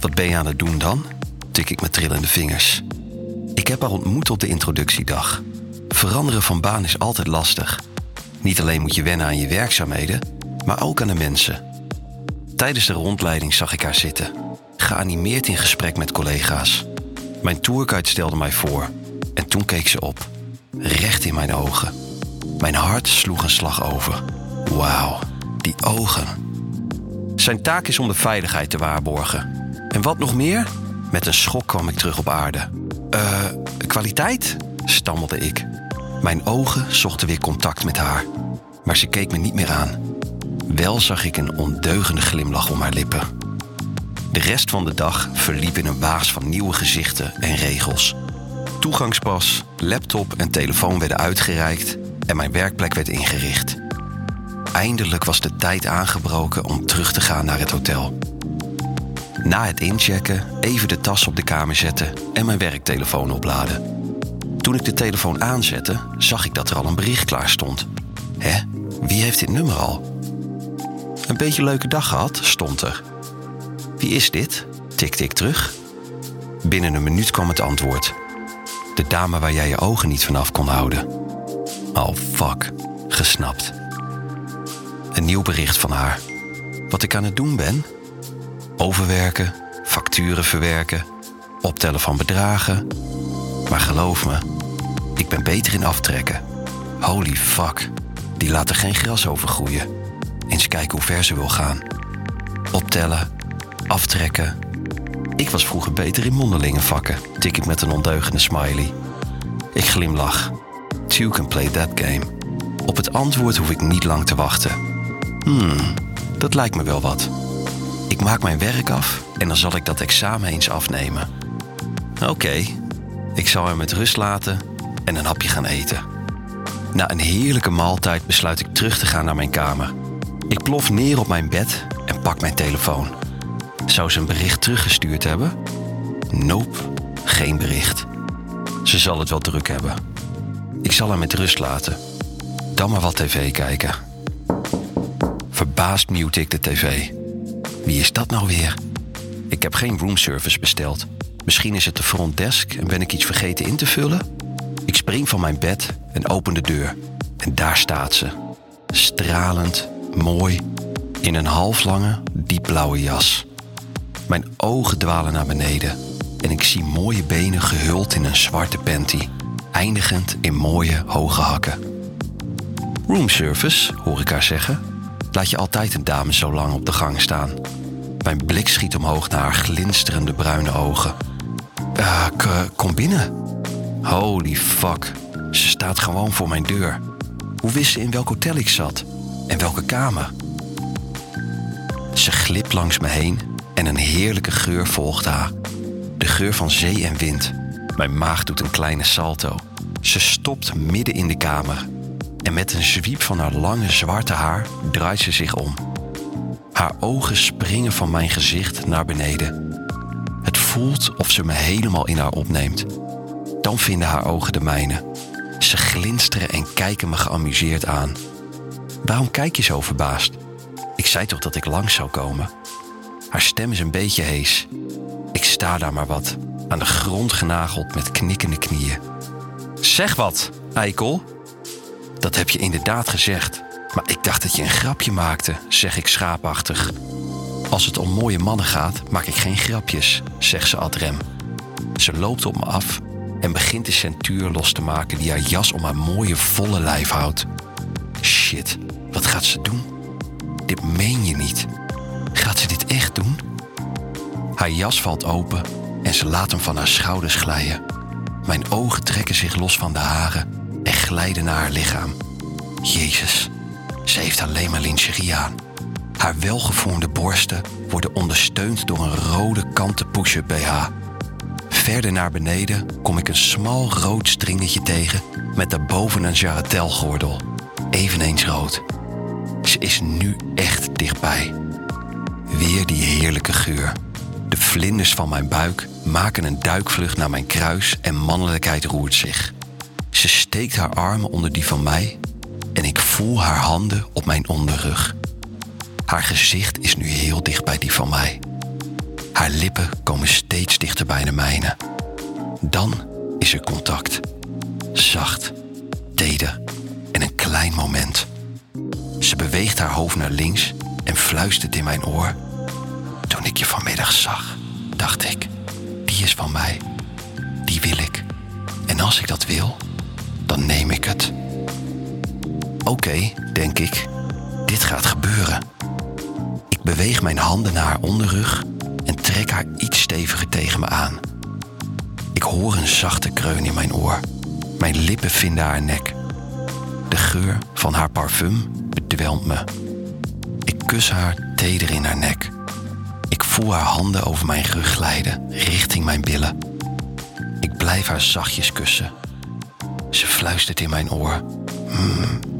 Wat ben je aan het doen dan? tik ik met trillende vingers. Ik heb haar ontmoet op de introductiedag. Veranderen van baan is altijd lastig. Niet alleen moet je wennen aan je werkzaamheden, maar ook aan de mensen. Tijdens de rondleiding zag ik haar zitten, geanimeerd in gesprek met collega's. Mijn tourguide stelde mij voor en toen keek ze op, recht in mijn ogen. Mijn hart sloeg een slag over. Wauw, die ogen. Zijn taak is om de veiligheid te waarborgen. En wat nog meer? Met een schok kwam ik terug op aarde. Eh, kwaliteit? stammelde ik. Mijn ogen zochten weer contact met haar, maar ze keek me niet meer aan. Wel zag ik een ondeugende glimlach om haar lippen. De rest van de dag verliep in een waas van nieuwe gezichten en regels. Toegangspas, laptop en telefoon werden uitgereikt en mijn werkplek werd ingericht. Eindelijk was de tijd aangebroken om terug te gaan naar het hotel. Na het inchecken even de tas op de kamer zetten en mijn werktelefoon opladen. Toen ik de telefoon aanzette, zag ik dat er al een bericht klaar stond. Hé, wie heeft dit nummer al? Een beetje leuke dag gehad, stond er. Wie is dit? tikte ik terug. Binnen een minuut kwam het antwoord. De dame waar jij je ogen niet vanaf kon houden. Oh fuck, gesnapt. Een nieuw bericht van haar. Wat ik aan het doen ben? Overwerken, facturen verwerken, optellen van bedragen. Maar geloof me, ik ben beter in aftrekken. Holy fuck, die laat er geen gras over groeien. Eens kijken hoe ver ze wil gaan. Optellen, aftrekken. Ik was vroeger beter in mondelinge vakken, tik ik met een ondeugende smiley. Ik glimlach. Two can play that game. Op het antwoord hoef ik niet lang te wachten. Hmm, dat lijkt me wel wat. Ik maak mijn werk af en dan zal ik dat examen eens afnemen. Oké, ik zal hem met rust laten en een hapje gaan eten. Na een heerlijke maaltijd besluit ik terug te gaan naar mijn kamer. Ik plof neer op mijn bed en pak mijn telefoon. Zou ze een bericht teruggestuurd hebben? Nope, geen bericht. Ze zal het wel druk hebben. Ik zal haar met rust laten. Dan maar wat tv kijken. Verbaasd mute ik de tv. Wie is dat nou weer? Ik heb geen roomservice besteld. Misschien is het de front desk en ben ik iets vergeten in te vullen? Ik spring van mijn bed en open de deur. En daar staat ze. Stralend, mooi, in een halflange, diepblauwe jas. Mijn ogen dwalen naar beneden en ik zie mooie benen gehuld in een zwarte panty, eindigend in mooie hoge hakken. Roomservice, hoor ik haar zeggen. Laat je altijd een dame zo lang op de gang staan. Mijn blik schiet omhoog naar haar glinsterende bruine ogen. Uh, kom binnen. Holy fuck. Ze staat gewoon voor mijn deur. Hoe wist ze in welk hotel ik zat? En welke kamer? Ze glipt langs me heen en een heerlijke geur volgt haar. De geur van zee en wind. Mijn maag doet een kleine salto. Ze stopt midden in de kamer. En met een zwiep van haar lange zwarte haar draait ze zich om. Haar ogen springen van mijn gezicht naar beneden. Het voelt of ze me helemaal in haar opneemt. Dan vinden haar ogen de mijne. Ze glinsteren en kijken me geamuseerd aan. Waarom kijk je zo verbaasd? Ik zei toch dat ik langs zou komen? Haar stem is een beetje hees. Ik sta daar maar wat, aan de grond genageld met knikkende knieën. Zeg wat, eikel. Dat heb je inderdaad gezegd. Maar ik dacht dat je een grapje maakte, zeg ik schaapachtig. Als het om mooie mannen gaat, maak ik geen grapjes, zegt ze ad rem. Ze loopt op me af en begint de centuur los te maken die haar jas om haar mooie volle lijf houdt. Shit, wat gaat ze doen? Dit meen je niet. Gaat ze dit echt doen? Haar jas valt open en ze laat hem van haar schouders glijden. Mijn ogen trekken zich los van de haren en glijden naar haar lichaam. Jezus, ze heeft alleen maar lingerie aan. Haar welgevormde borsten worden ondersteund door een rode kanten push-up BH. Verder naar beneden kom ik een smal rood stringetje tegen met daarboven een jarretelgordel. Eveneens rood. Ze is nu echt dichtbij. Weer die heerlijke geur. De vlinders van mijn buik maken een duikvlucht naar mijn kruis en mannelijkheid roert zich. Ze steekt haar armen onder die van mij en ik voel haar handen op mijn onderrug. Haar gezicht is nu heel dicht bij die van mij. Haar lippen komen steeds dichter bij de mijne. Dan is er contact. Zacht, teder en een klein moment. Ze beweegt haar hoofd naar links en fluistert in mijn oor. Toen ik je vanmiddag zag, dacht ik, die is van mij. Die wil ik. En als ik dat wil, dan neem ik het. Oké, denk ik, dit gaat gebeuren. Ik beweeg mijn handen naar haar onderrug en trek haar iets steviger tegen me aan. Ik hoor een zachte kreun in mijn oor. Mijn lippen vinden haar nek. De geur van haar parfum bedwelmt me. Ik kus haar teder in haar nek. Ik voel haar handen over mijn rug glijden, richting mijn billen. Ik blijf haar zachtjes kussen. Ze fluistert in mijn oor.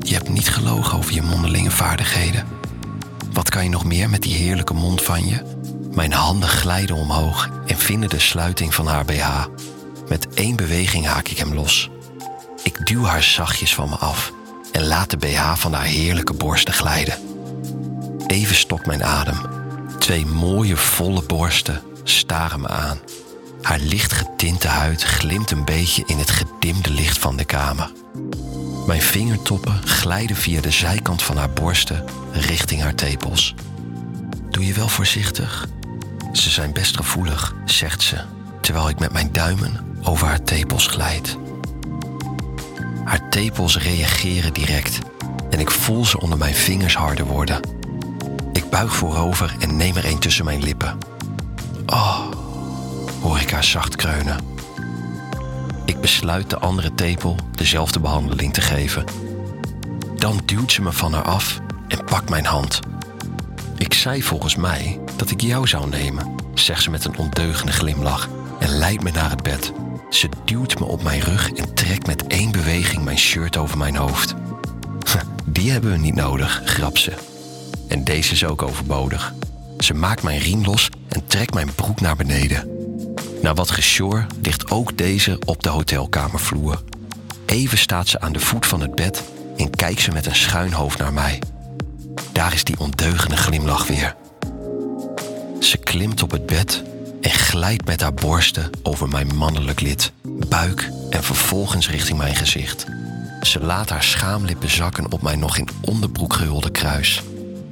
Je hebt niet gelogen over je mondelinge vaardigheden. Wat kan je nog meer met die heerlijke mond van je? Mijn handen glijden omhoog en vinden de sluiting van haar BH. Met één beweging haak ik hem los. Ik duw haar zachtjes van me af en laat de BH van haar heerlijke borsten glijden. Even stokt mijn adem. Twee mooie volle borsten staren me aan. Haar licht getinte huid glimt een beetje in het gedimde licht van de kamer. Mijn vingertoppen glijden via de zijkant van haar borsten richting haar tepels. Doe je wel voorzichtig? Ze zijn best gevoelig, zegt ze, terwijl ik met mijn duimen over haar tepels glijd. Haar tepels reageren direct en ik voel ze onder mijn vingers harder worden. Ik buig voorover en neem er een tussen mijn lippen. Oh, hoor ik haar zacht kreunen. Ik besluit de andere tepel dezelfde behandeling te geven. Dan duwt ze me van haar af en pakt mijn hand. Ik zei volgens mij dat ik jou zou nemen, zegt ze met een ondeugende glimlach en leidt me naar het bed. Ze duwt me op mijn rug en trekt met één beweging mijn shirt over mijn hoofd. Die hebben we niet nodig, grap ze. En deze is ook overbodig. Ze maakt mijn riem los en trekt mijn broek naar beneden. Na wat gesjor ligt ook deze op de hotelkamervloer. Even staat ze aan de voet van het bed en kijkt ze met een schuin hoofd naar mij. Daar is die ondeugende glimlach weer. Ze klimt op het bed en glijdt met haar borsten over mijn mannelijk lid, buik en vervolgens richting mijn gezicht. Ze laat haar schaamlippen zakken op mijn nog in onderbroek gehulde kruis.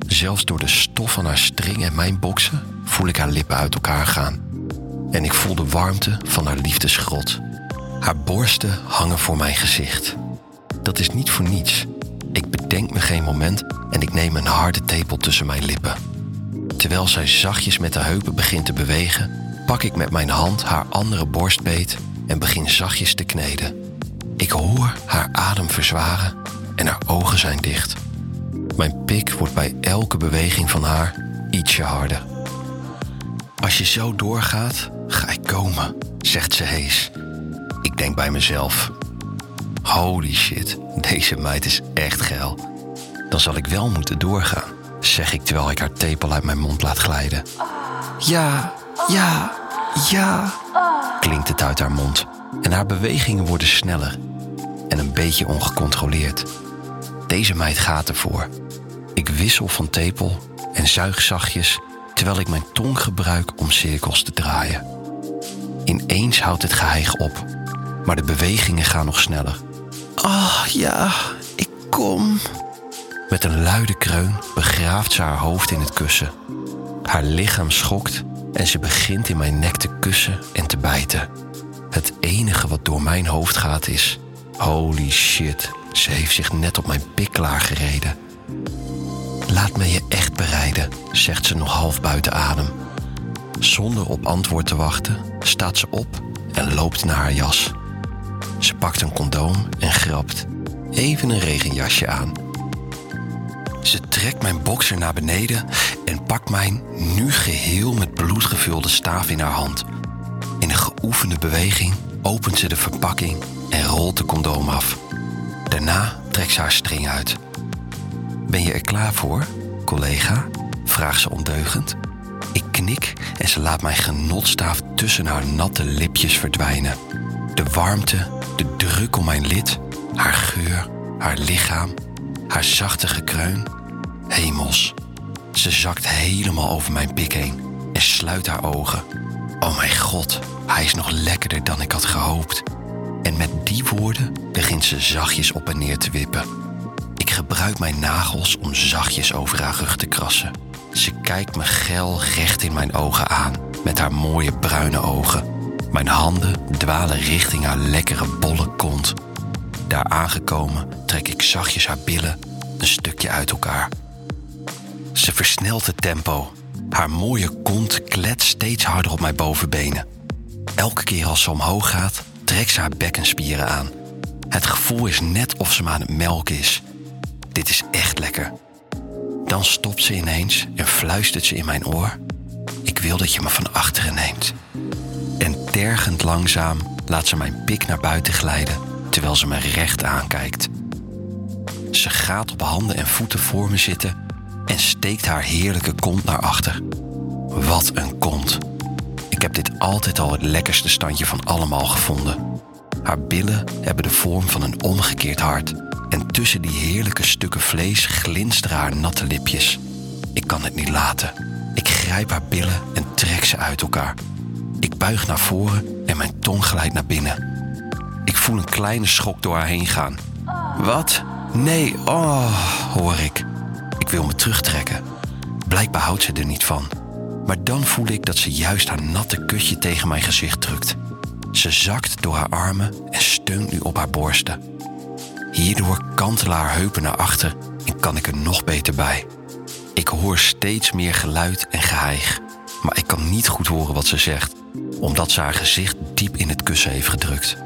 Zelfs door de stof van haar string en mijn boksen voel ik haar lippen uit elkaar gaan. En ik voel de warmte van haar liefdesgrot. Haar borsten hangen voor mijn gezicht. Dat is niet voor niets. Ik bedenk me geen moment en ik neem een harde tepel tussen mijn lippen. Terwijl zij zachtjes met de heupen begint te bewegen, pak ik met mijn hand haar andere borstbeet en begin zachtjes te kneden. Ik hoor haar adem verzwaren en haar ogen zijn dicht. Mijn pik wordt bij elke beweging van haar ietsje harder. Als je zo doorgaat, ga ik komen, zegt ze hees. Ik denk bij mezelf: holy shit, deze meid is echt geil. Dan zal ik wel moeten doorgaan, zeg ik terwijl ik haar tepel uit mijn mond laat glijden. Ja, ja, ja, klinkt het uit haar mond. En haar bewegingen worden sneller en een beetje ongecontroleerd. Deze meid gaat ervoor. Ik wissel van tepel en zuig zachtjes terwijl ik mijn tong gebruik om cirkels te draaien. Ineens houdt het geheig op, maar de bewegingen gaan nog sneller. Ah ja, ik kom. Met een luide kreun begraaft ze haar hoofd in het kussen. Haar lichaam schokt en ze begint in mijn nek te kussen en te bijten. Het enige wat door mijn hoofd gaat is: holy shit, ze heeft zich net op mijn pik klaargereden. Laat me je echt bereiden, zegt ze nog half buiten adem. Zonder op antwoord te wachten, staat ze op en loopt naar haar jas. Ze pakt een condoom en grapt even een regenjasje aan. Ze trekt mijn bokser naar beneden en pakt mijn nu geheel met bloed gevulde staaf in haar hand. In een geoefende beweging opent ze de verpakking en rolt de condoom af. Daarna trekt ze haar string uit. Ben je er klaar voor, collega? vraagt ze ondeugend. Ik knik en ze laat mijn genotstaaf tussen haar natte lipjes verdwijnen. De warmte, de druk om mijn lid, haar geur, haar lichaam, haar zachte gekreun. Hemels. Ze zakt helemaal over mijn pik heen en sluit haar ogen. Oh mijn god, hij is nog lekkerder dan ik had gehoopt. En met die woorden begint ze zachtjes op en neer te wippen. Ik gebruik mijn nagels om zachtjes over haar rug te krassen. Ze kijkt me geil recht in mijn ogen aan, met haar mooie bruine ogen. Mijn handen dwalen richting haar lekkere bolle kont. Daar aangekomen trek ik zachtjes haar billen een stukje uit elkaar. Ze versnelt het tempo. Haar mooie kont klet steeds harder op mijn bovenbenen. Elke keer als ze omhoog gaat, trekt ze haar bekkenspieren aan. Het gevoel is net of ze me aan het melken is. Dit is echt lekker. Dan stopt ze ineens en fluistert ze in mijn oor. Ik wil dat je me van achteren neemt. En tergend langzaam laat ze mijn pik naar buiten glijden terwijl ze me recht aankijkt. Ze gaat op handen en voeten voor me zitten en steekt haar heerlijke kont naar achter. Wat een kont. Ik heb dit altijd al het lekkerste standje van allemaal gevonden. Haar billen hebben de vorm van een omgekeerd hart. En tussen die heerlijke stukken vlees glinsteren haar natte lipjes. Ik kan het niet laten. Ik grijp haar billen en trek ze uit elkaar. Ik buig naar voren en mijn tong glijdt naar binnen. Ik voel een kleine schok door haar heen gaan. Wat? Nee, oh, hoor ik. Ik wil me terugtrekken. Blijkbaar houdt ze er niet van. Maar dan voel ik dat ze juist haar natte kutje tegen mijn gezicht drukt. Ze zakt door haar armen en steunt nu op haar borsten. Hierdoor kantelen haar heupen naar achter en kan ik er nog beter bij. Ik hoor steeds meer geluid en geheig, maar ik kan niet goed horen wat ze zegt, omdat ze haar gezicht diep in het kussen heeft gedrukt.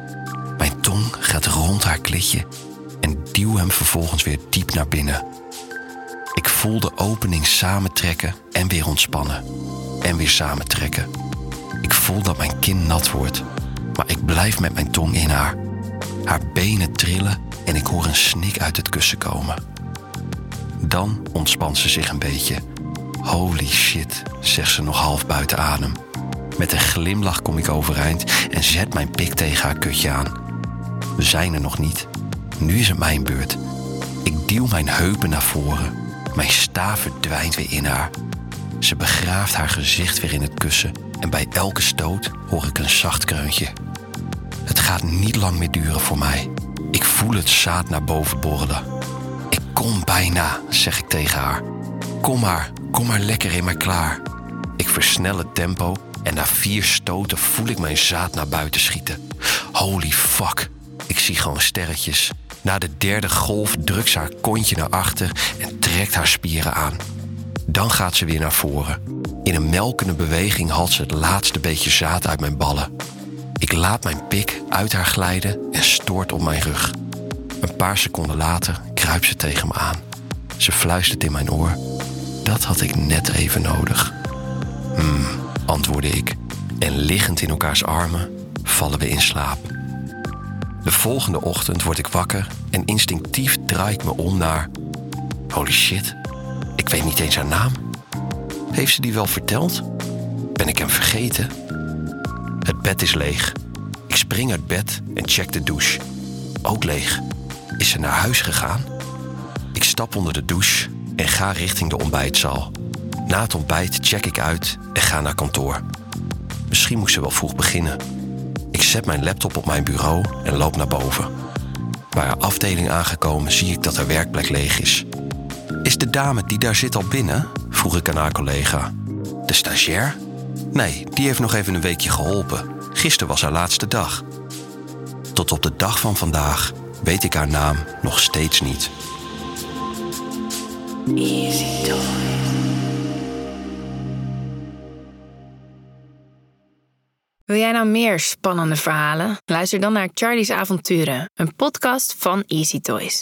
Mijn tong gaat rond haar klitje en duw hem vervolgens weer diep naar binnen. Ik voel de opening samentrekken en weer ontspannen. En weer samentrekken. Ik voel dat mijn kin nat wordt, maar ik blijf met mijn tong in haar. Haar benen trillen en ik hoor een snik uit het kussen komen. Dan ontspant ze zich een beetje. Holy shit, zegt ze nog half buiten adem. Met een glimlach kom ik overeind en zet mijn pik tegen haar kutje aan. We zijn er nog niet. Nu is het mijn beurt. Ik duw mijn heupen naar voren. Mijn staaf verdwijnt weer in haar. Ze begraaft haar gezicht weer in het kussen en bij elke stoot hoor ik een zacht kreuntje. Het gaat niet lang meer duren voor mij. Ik voel het zaad naar boven borrelen. Ik kom bijna, zeg ik tegen haar. Kom maar, kom maar lekker in mij klaar. Ik versnel het tempo en na vier stoten voel ik mijn zaad naar buiten schieten. Holy fuck, ik zie gewoon sterretjes. Na de derde golf drukt ze haar kontje naar achter en trekt haar spieren aan. Dan gaat ze weer naar voren. In een melkende beweging haalt ze het laatste beetje zaad uit mijn ballen. Ik laat mijn pik uit haar glijden en stoort op mijn rug. Een paar seconden later kruipt ze tegen me aan. Ze fluistert in mijn oor. Dat had ik net even nodig. Hmm, antwoordde ik. En liggend in elkaars armen vallen we in slaap. De volgende ochtend word ik wakker en instinctief draai ik me om naar. Holy shit, ik weet niet eens haar naam. Heeft ze die wel verteld? Ben ik hem vergeten? Het bed is leeg. Ik spring uit bed en check de douche. Ook leeg. Is ze naar huis gegaan? Ik stap onder de douche en ga richting de ontbijtzaal. Na het ontbijt check ik uit en ga naar kantoor. Misschien moet ze wel vroeg beginnen. Ik zet mijn laptop op mijn bureau en loop naar boven. Bij haar afdeling aangekomen zie ik dat haar werkplek leeg is. Is de dame die daar zit al binnen? vroeg ik aan haar collega. De stagiair? Nee, die heeft nog even een weekje geholpen. Gisteren was haar laatste dag. Tot op de dag van vandaag weet ik haar naam nog steeds niet. Easy Toys. Wil jij nou meer spannende verhalen? Luister dan naar Charlie's Avonturen, een podcast van Easy Toys.